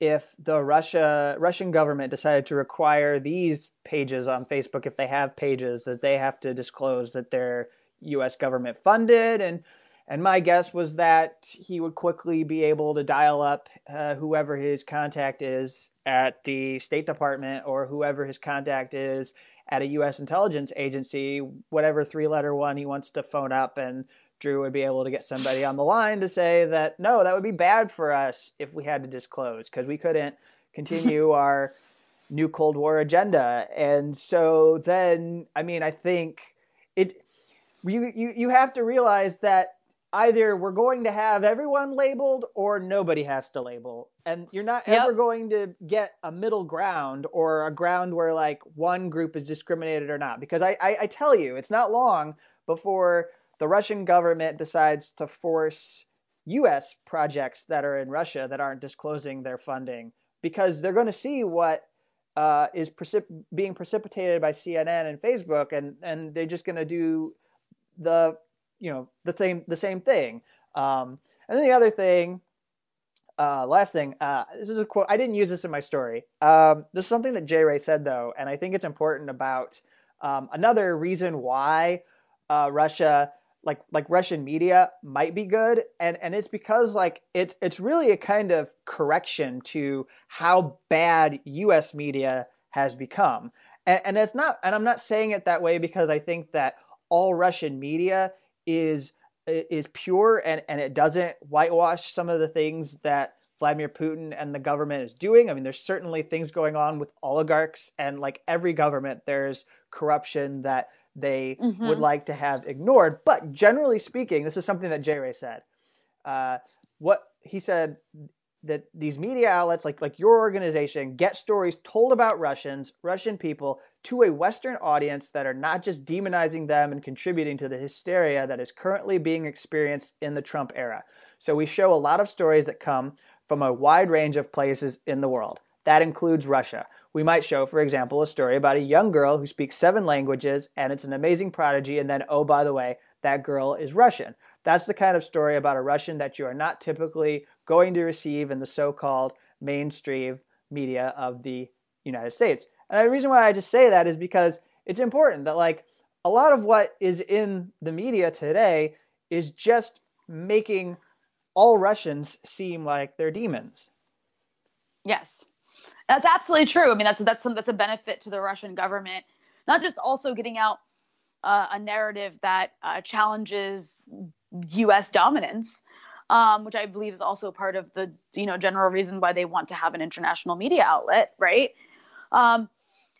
if the Russia Russian government decided to require these pages on Facebook, if they have pages, that they have to disclose that they're U.S. government funded? And and my guess was that he would quickly be able to dial up uh, whoever his contact is at the State Department or whoever his contact is at a U.S. intelligence agency, whatever three letter one he wants to phone up, and Drew would be able to get somebody on the line to say that no, that would be bad for us if we had to disclose because we couldn't continue our new Cold War agenda. And so then, I mean, I think it. You, you, you have to realize that either we're going to have everyone labeled or nobody has to label. And you're not yep. ever going to get a middle ground or a ground where like one group is discriminated or not. Because I, I, I tell you it's not long before the russian government decides to force us projects that are in russia that aren't disclosing their funding. Because they're going to see what uh, is precip- being precipitated by cnn and facebook and, and they're just going to do the you know the same the same thing. Um, and then the other thing, uh, last thing, uh, this is a quote. I didn't use this in my story. Um, something that Jay Ray said though, and I think it's important about um, another reason why uh, Russia, like like Russian media, might be good, and and it's because like it's it's really a kind of correction to how bad U.S. media has become, and, and it's not. And I'm not saying it that way because I think that all Russian media is is pure and, and it doesn't whitewash some of the things that Vladimir Putin and the government is doing. I mean, there's certainly things going on with oligarchs, and like every government, there's corruption that they mm-hmm. would like to have ignored. But generally speaking, this is something that Jay Ray said. Uh, what he said that these media outlets like like your organization get stories told about Russians, Russian people to a western audience that are not just demonizing them and contributing to the hysteria that is currently being experienced in the Trump era. So we show a lot of stories that come from a wide range of places in the world. That includes Russia. We might show, for example, a story about a young girl who speaks seven languages and it's an amazing prodigy and then oh by the way, that girl is Russian. That's the kind of story about a Russian that you are not typically going to receive in the so called mainstream media of the United States. And the reason why I just say that is because it's important that, like, a lot of what is in the media today is just making all Russians seem like they're demons. Yes, that's absolutely true. I mean, that's that's that's a benefit to the Russian government, not just also getting out uh, a narrative that uh, challenges U.S. dominance, um, which I believe is also part of the you know general reason why they want to have an international media outlet, right? Um,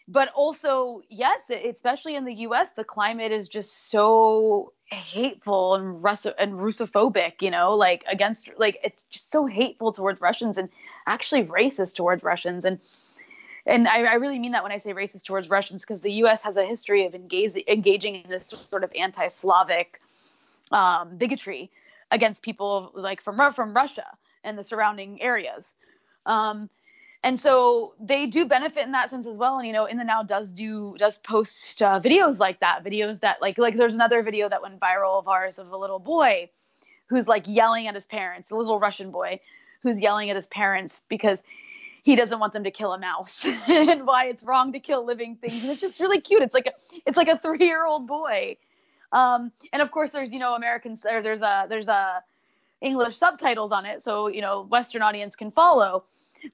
but also, yes, especially in the U.S., the climate is just so hateful and Russo- and Russophobic. You know, like against like it's just so hateful towards Russians and actually racist towards Russians and and I, I, really mean that when I say racist towards Russians, because the U.S. has a history of engage, engaging in this sort of anti-Slavic um, bigotry against people like from from Russia and the surrounding areas. Um, and so they do benefit in that sense as well. And you know in the now does do does post uh, videos like that videos that like like there's another video that went viral of ours of a little boy who's like yelling at his parents a little russian boy who's yelling at his parents because he doesn't want them to kill a mouse and why it's wrong to kill living things. And it's just really cute. It's like a it's like a three year old boy um, and of course there's you know americans there there's a there's a english subtitles on it so you know western audience can follow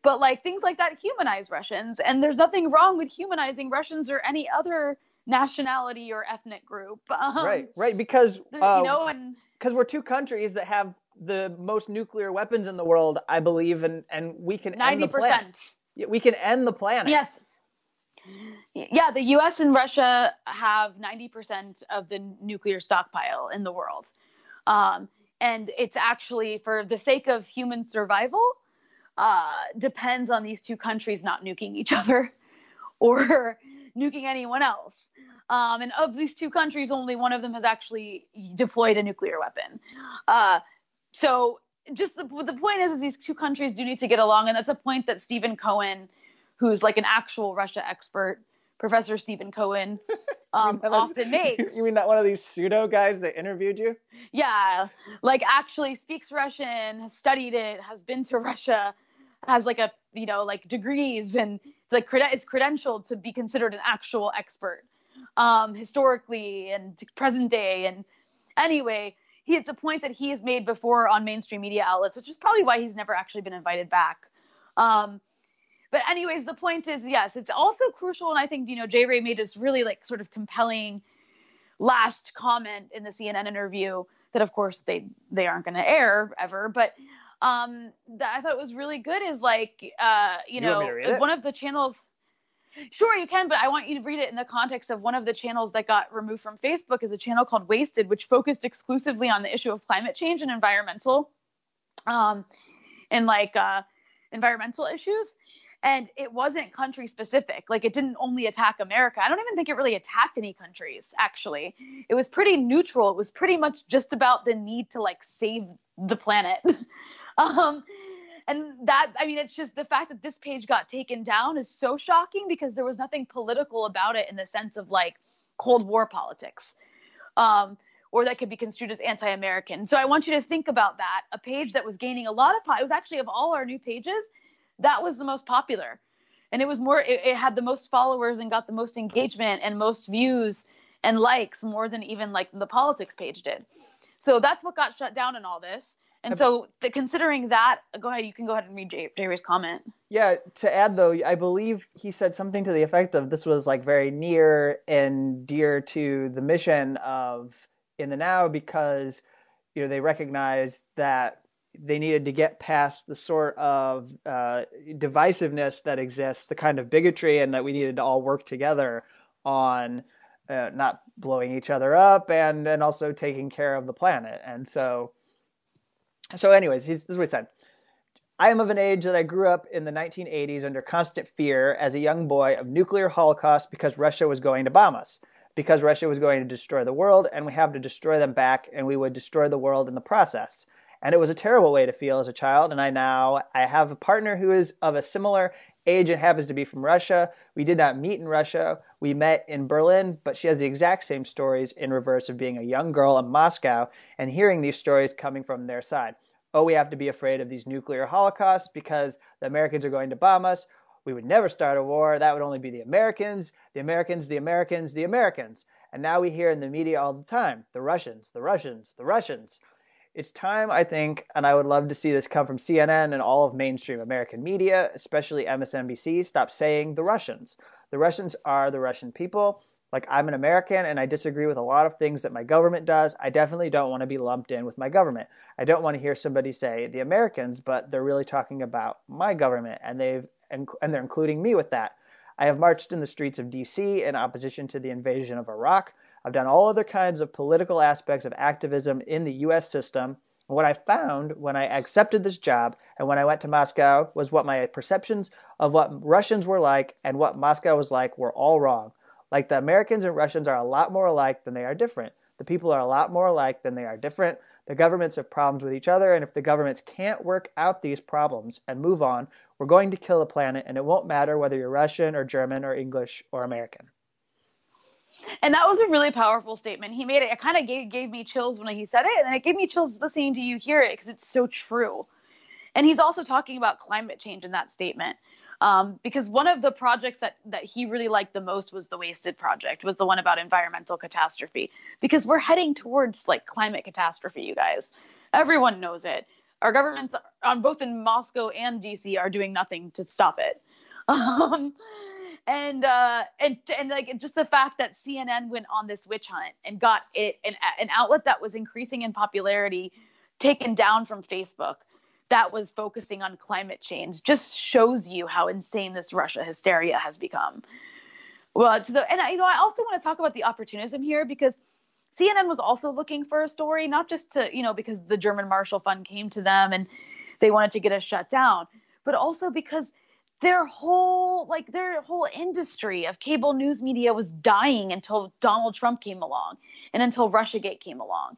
but like things like that humanize russians and there's nothing wrong with humanizing russians or any other nationality or ethnic group um, right right because uh, you know and because we're two countries that have the most nuclear weapons in the world, I believe, and and we can 90%. end the planet. We can end the planet. Yes. Yeah, the U.S. and Russia have 90% of the nuclear stockpile in the world, um, and it's actually for the sake of human survival. Uh, depends on these two countries not nuking each other or nuking anyone else. Um, and of these two countries, only one of them has actually deployed a nuclear weapon. Uh, so just the, the point is, is these two countries do need to get along, and that's a point that Stephen Cohen, who's like an actual Russia expert, Professor Stephen Cohen, um, often makes. You mean that one of these pseudo guys that interviewed you? Yeah, like actually speaks Russian, has studied it, has been to Russia, has like a you know like degrees, and it's like it's credentialed to be considered an actual expert, um, historically and present day, and anyway he it's a point that he has made before on mainstream media outlets, which is probably why he's never actually been invited back. Um, but anyways, the point is, yes, it's also crucial, and I think you know Jay Ray made this really like sort of compelling last comment in the CNN interview that, of course, they they aren't going to air ever, but um, that I thought was really good is like uh, you, you know one of the channels Sure, you can, but I want you to read it in the context of one of the channels that got removed from Facebook is a channel called Wasted, which focused exclusively on the issue of climate change and environmental, um, and like uh, environmental issues. And it wasn't country specific. Like it didn't only attack America. I don't even think it really attacked any countries. Actually, it was pretty neutral. It was pretty much just about the need to like save the planet. um, and that i mean it's just the fact that this page got taken down is so shocking because there was nothing political about it in the sense of like cold war politics um, or that could be construed as anti-american so i want you to think about that a page that was gaining a lot of po- it was actually of all our new pages that was the most popular and it was more it, it had the most followers and got the most engagement and most views and likes more than even like the politics page did so that's what got shut down in all this and so, the, considering that, go ahead. You can go ahead and read Jay, Jay Ray's comment. Yeah. To add, though, I believe he said something to the effect of this was like very near and dear to the mission of in the now because you know they recognized that they needed to get past the sort of uh, divisiveness that exists, the kind of bigotry, and that we needed to all work together on uh, not blowing each other up and and also taking care of the planet. And so so, anyways, this is what he said. I am of an age that I grew up in the 1980s under constant fear as a young boy of nuclear holocaust because Russia was going to bomb us, because Russia was going to destroy the world, and we have to destroy them back, and we would destroy the world in the process. And it was a terrible way to feel as a child. And I now I have a partner who is of a similar age and happens to be from Russia. We did not meet in Russia. We met in Berlin, but she has the exact same stories in reverse of being a young girl in Moscow and hearing these stories coming from their side. Oh, we have to be afraid of these nuclear holocausts because the Americans are going to bomb us. We would never start a war. That would only be the Americans, the Americans, the Americans, the Americans. And now we hear in the media all the time the Russians, the Russians, the Russians. It's time, I think, and I would love to see this come from CNN and all of mainstream American media, especially MSNBC, stop saying the Russians. The Russians are the Russian people. Like, I'm an American and I disagree with a lot of things that my government does. I definitely don't want to be lumped in with my government. I don't want to hear somebody say the Americans, but they're really talking about my government and they've and, they're including me with that. I have marched in the streets of DC in opposition to the invasion of Iraq. I've done all other kinds of political aspects of activism in the US system. what I found when I accepted this job and when I went to Moscow was what my perceptions of what Russians were like and what Moscow was like were all wrong. Like the Americans and Russians are a lot more alike than they are different. The people are a lot more alike than they are different. The governments have problems with each other, and if the governments can't work out these problems and move on, we're going to kill the planet, and it won't matter whether you're Russian or German or English or American. And that was a really powerful statement. He made it. It kind of gave, gave me chills when he said it, and it gave me chills listening to you hear it because it's so true. And he's also talking about climate change in that statement. Um, because one of the projects that that he really liked the most was the wasted project was the one about environmental catastrophe because we're heading towards like climate catastrophe you guys everyone knows it our governments on both in moscow and dc are doing nothing to stop it um, and uh, and and like just the fact that cnn went on this witch hunt and got it an, an outlet that was increasing in popularity taken down from facebook that was focusing on climate change just shows you how insane this Russia hysteria has become. Well, to the and I, you know I also want to talk about the opportunism here because CNN was also looking for a story, not just to you know because the German Marshall Fund came to them and they wanted to get us shut down, but also because their whole like their whole industry of cable news media was dying until Donald Trump came along and until Russiagate came along.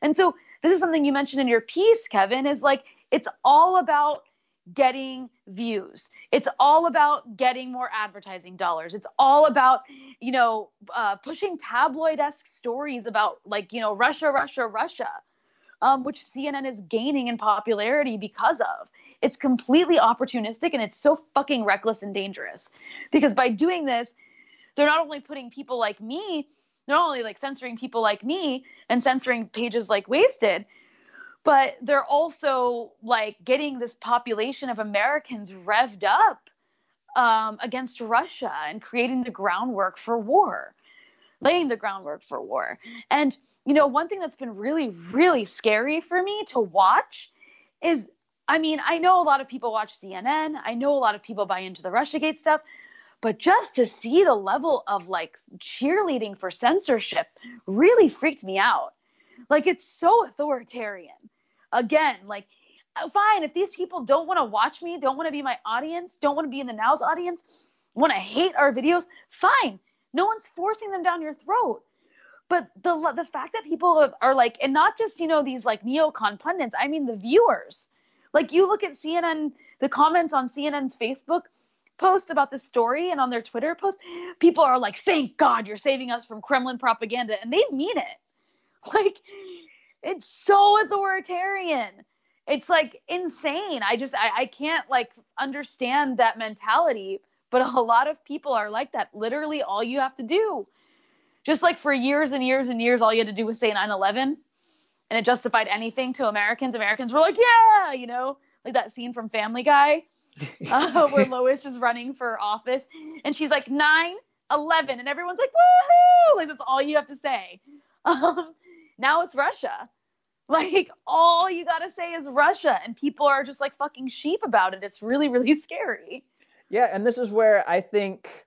And so this is something you mentioned in your piece, Kevin, is like it's all about getting views. It's all about getting more advertising dollars. It's all about, you know, uh, pushing tabloid esque stories about, like, you know, Russia, Russia, Russia, um, which CNN is gaining in popularity because of. It's completely opportunistic and it's so fucking reckless and dangerous because by doing this, they're not only putting people like me, not only like censoring people like me and censoring pages like Wasted, but they're also like getting this population of Americans revved up um, against Russia and creating the groundwork for war, laying the groundwork for war. And, you know, one thing that's been really, really scary for me to watch is I mean, I know a lot of people watch CNN, I know a lot of people buy into the Russiagate stuff. But just to see the level of like cheerleading for censorship really freaked me out. Like it's so authoritarian again, like uh, fine, if these people don't want to watch me, don't want to be my audience, don't want to be in the now's audience, want to hate our videos, fine. No one's forcing them down your throat. But the the fact that people are like, and not just you know these like neocon pundits, I mean the viewers. Like you look at CNN, the comments on CNN's Facebook post about this story and on their Twitter post, people are like, "Thank God you're saving us from Kremlin propaganda," and they mean it. Like it's so authoritarian. It's like insane. I just I, I can't like understand that mentality. But a lot of people are like that. Literally all you have to do. Just like for years and years and years, all you had to do was say 9-11 and it justified anything to Americans. Americans were like, yeah, you know, like that scene from Family Guy uh, where Lois is running for office and she's like 9 11 and everyone's like woohoo like that's all you have to say um, now it's Russia. Like all you got to say is Russia, and people are just like fucking sheep about it. It's really, really scary. Yeah, and this is where I think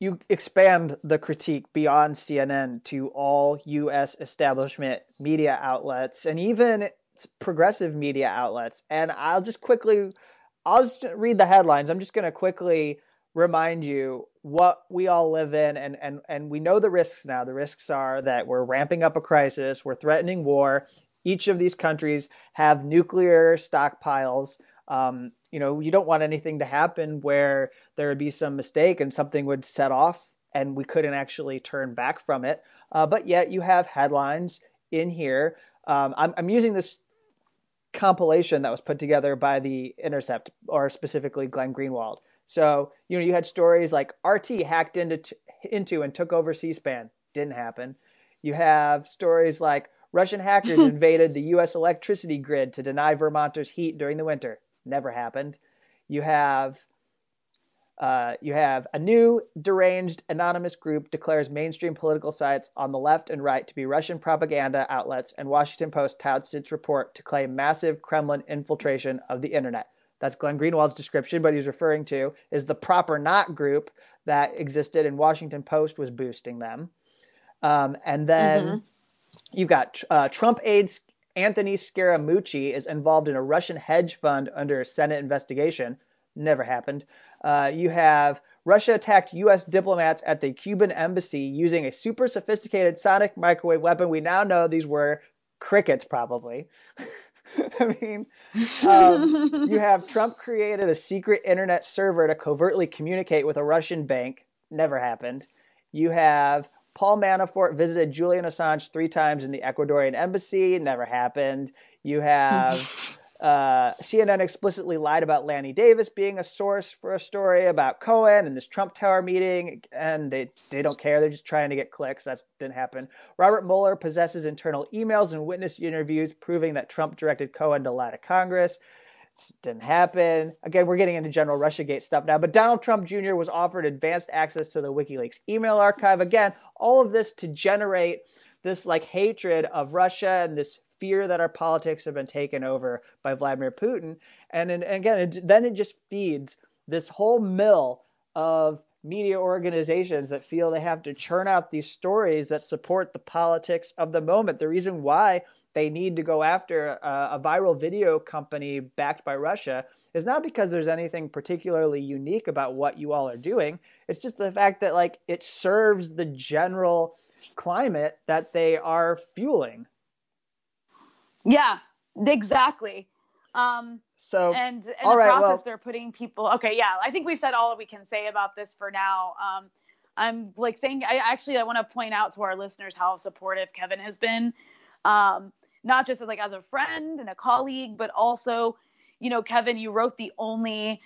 you expand the critique beyond CNN to all U.S. establishment media outlets and even progressive media outlets. And I'll just quickly, I'll just read the headlines. I'm just going to quickly remind you what we all live in and and and we know the risks now the risks are that we're ramping up a crisis we're threatening war each of these countries have nuclear stockpiles um, you know you don't want anything to happen where there would be some mistake and something would set off and we couldn't actually turn back from it uh, but yet you have headlines in here um, I'm, I'm using this compilation that was put together by the intercept or specifically glenn greenwald so, you know, you had stories like RT hacked into into and took over C-SPAN. Didn't happen. You have stories like Russian hackers invaded the US electricity grid to deny Vermonters heat during the winter. Never happened. You have uh, you have a new deranged anonymous group declares mainstream political sites on the left and right to be Russian propaganda outlets, and Washington Post touts its report to claim massive Kremlin infiltration of the internet. that's Glenn Greenwald's description, but he's referring to is the PropOrNot group that existed and Washington Post was boosting them. Um, and then mm-hmm. you've got uh, Trump aides Anthony Scaramucci is involved in a Russian hedge fund under a Senate investigation. Never happened. Uh, you have Russia attacked U.S. diplomats at the Cuban embassy using a super sophisticated sonic microwave weapon. We now know these were crickets, probably. I mean, um, you have Trump created a secret internet server to covertly communicate with a Russian bank. Never happened. You have Paul Manafort visited Julian Assange three times in the Ecuadorian embassy. Never happened. You have uh, CNN explicitly lied about Lanny Davis being a source for a story about Cohen and this Trump Tower meeting, and they, they don't care. They're just trying to get clicks. That didn't happen. Robert Mueller possesses internal emails and witness interviews proving that Trump directed Cohen to lie to Congress. Didn't happen. Again, we're getting into general Russiagate stuff now, but Donald Trump Jr. was offered advanced access to the WikiLeaks email archive. Again, all of this to generate this like hatred of Russia and this fear that our politics have been taken over by Vladimir Putin. And, and again, it, then it just feeds this whole mill of media organizations that feel they have to churn out these stories that support the politics of the moment. The reason why they need to go after a, a, viral video company backed by Russia is not because there's anything particularly unique about what you all are doing. It's just the fact that like it serves the general climate that they are fueling. Yeah, exactly. Um, so and in the right, process, well, they're putting people. Okay, yeah, I think we've said all we can say about this for now. Um, I'm like saying, I actually I want to point out to our listeners how supportive Kevin has been, um, not just as like as a friend and a colleague, but also, you know, Kevin, you wrote the only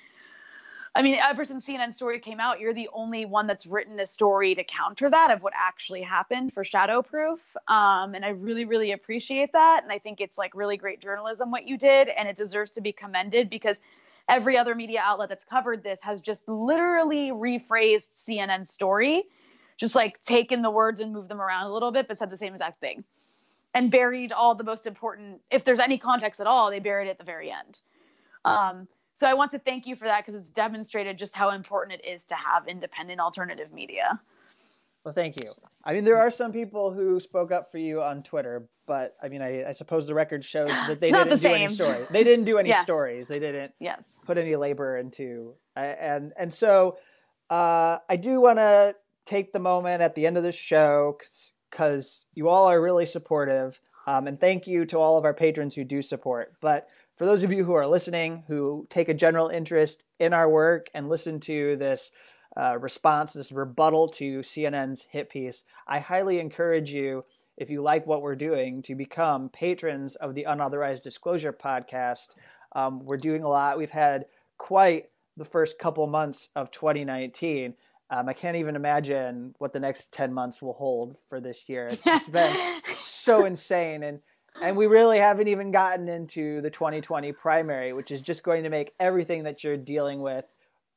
I mean, ever since CNN story came out, you're the only one that's written a story to counter that of what actually happened for Shadowproof. Um, and I really, really appreciate that. And I think it's like really great journalism what you did, and it deserves to be commended because every other media outlet that's covered this has just literally rephrased CNN's story, just like taken the words and moved them around a little bit, but said the same exact thing. And buried all the most important, if there's any context at all, they buried it at the very end. Um, so I want to thank you for that because it's demonstrated just how important it is to have independent alternative media. Well, thank you. I mean, there are some people who spoke up for you on Twitter, but I mean, I, I suppose the record shows that they didn't the do any stories. They didn't do any yeah. stories. They didn't yes. put any labor into, and and so uh, I do want to take the moment at the end of the show because you all are really supportive, um, and thank you to all of our patrons who do support. But for those of you who are listening, who take a general interest in our work and listen to this uh, response, this rebuttal to CNN's hit piece, I highly encourage you, if you like what we're doing, to become patrons of the Unauthorized Disclosure podcast. Um, we're doing a lot. We've had quite the first couple months of 2019. Um, I can't even imagine what the next 10 months will hold for this year. It's just been so insane. And and we really haven't even gotten into the 2020 primary, which is just going to make everything that you're dealing with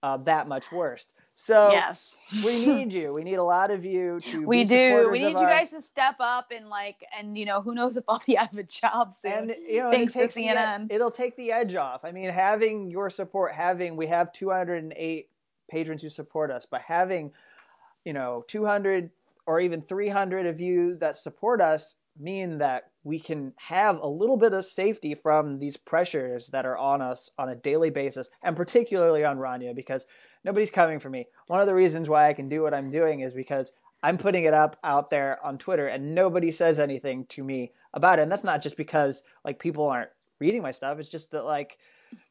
uh, that much worse. So yes. we need you. We need a lot of you to. We do. We need you guys to step up and like, and you know, who knows if I'll be out of a job soon. And you know, thanks it CNN. The, it'll take the edge off. I mean, having your support, having we have 208 patrons who support us, but having, you know, 200 or even 300 of you that support us mean that we can have a little bit of safety from these pressures that are on us on a daily basis, and particularly on Rania, because nobody's coming for me. One of the reasons why I can do what I'm doing is because I'm putting it up out there on Twitter, and nobody says anything to me about it. And that's not just because like people aren't reading my stuff. It's just that like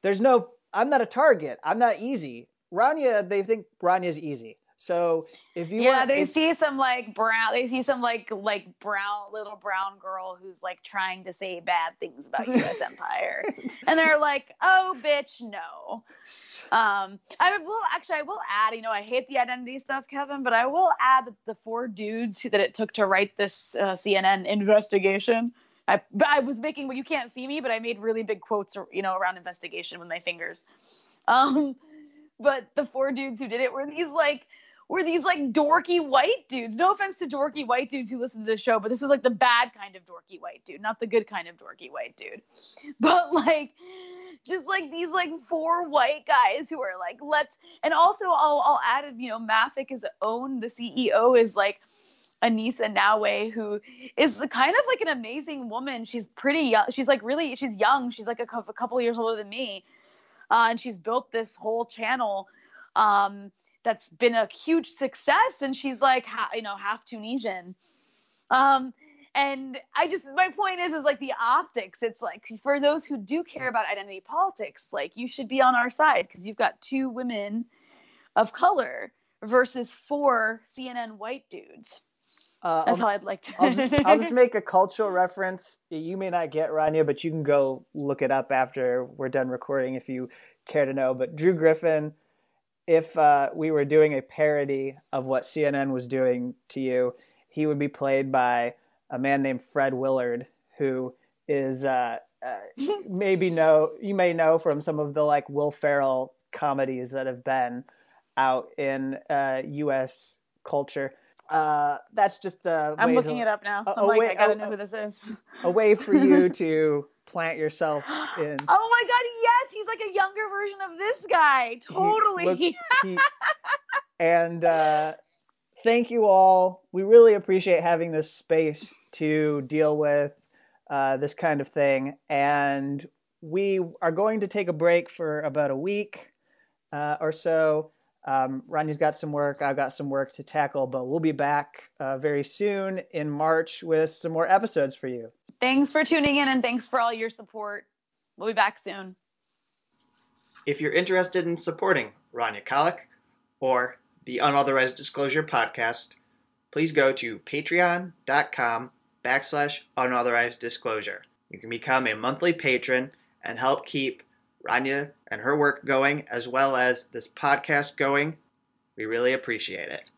there's no I'm not a target. I'm not easy. Rania, they think Rania's easy. So if you yeah, want, they if, see some like brown, they see some like like brown little brown girl who's like trying to say bad things about U.S. empire, and they're like, "Oh, bitch, no." Um, I will actually, I will add. You know, I hate the identity stuff, Kevin, but I will add that the four dudes that it took to write this uh, CNN investigation. I, I was making, well, you can't see me, but I made really big quotes, you know, around investigation with my fingers. Um, but the four dudes who did it were these like were these like dorky white dudes. No offense to dorky white dudes who listen to the show, but this was like the bad kind of dorky white dude, not the good kind of dorky white dude. But like just like these like four white guys who are like, let's and also I'll I'll add you know, Maffick is own the CEO is like Anissa Naouai, who is kind of like an amazing woman. She's pretty young. She's like really, she's young. She's like a, a couple years older than me. Uh, and she's built this whole channel um, that's been a huge success. And she's like, ha- you know, half Tunisian. Um, and I just, my point is, is like the optics. It's like for those who do care about identity politics, like you should be on our side because you've got two women of color versus four CNN white dudes. Uh, That's I'll, how I'd like to. I'll, just, I'll just make a cultural reference. You may not get Rania, but you can go look it up after we're done recording if you care to know. But Drew Griffin, if uh, we were doing a parody of what CNN was doing to you, he would be played by a man named Fred Willard, who is uh, uh maybe know you may know from some of the like Will Ferrell comedies that have been out in U.S. Uh, culture uh, that's just a. I'm looking to, it up now. A, I'm like, way, I gotta a, know who this is. a way for you to plant yourself in. Oh my god! Yes, he's like a younger version of this guy. Totally. He, he, and uh, thank you all. We really appreciate having this space to deal with uh, this kind of thing, and we are going to take a break for about a week uh, or so. Um, Rania's got some work, I've got some work to tackle, but we'll be back uh, very soon in March with some more episodes for you. Thanks for tuning in and thanks for all your support. We'll be back soon. If you're interested in supporting Rania Khalek or the Unauthorized Disclosure podcast, please go to patreon.com backslash unauthorized disclosure. You can become a monthly patron and help keep Rania and her work going, as well as this podcast going. We really appreciate it.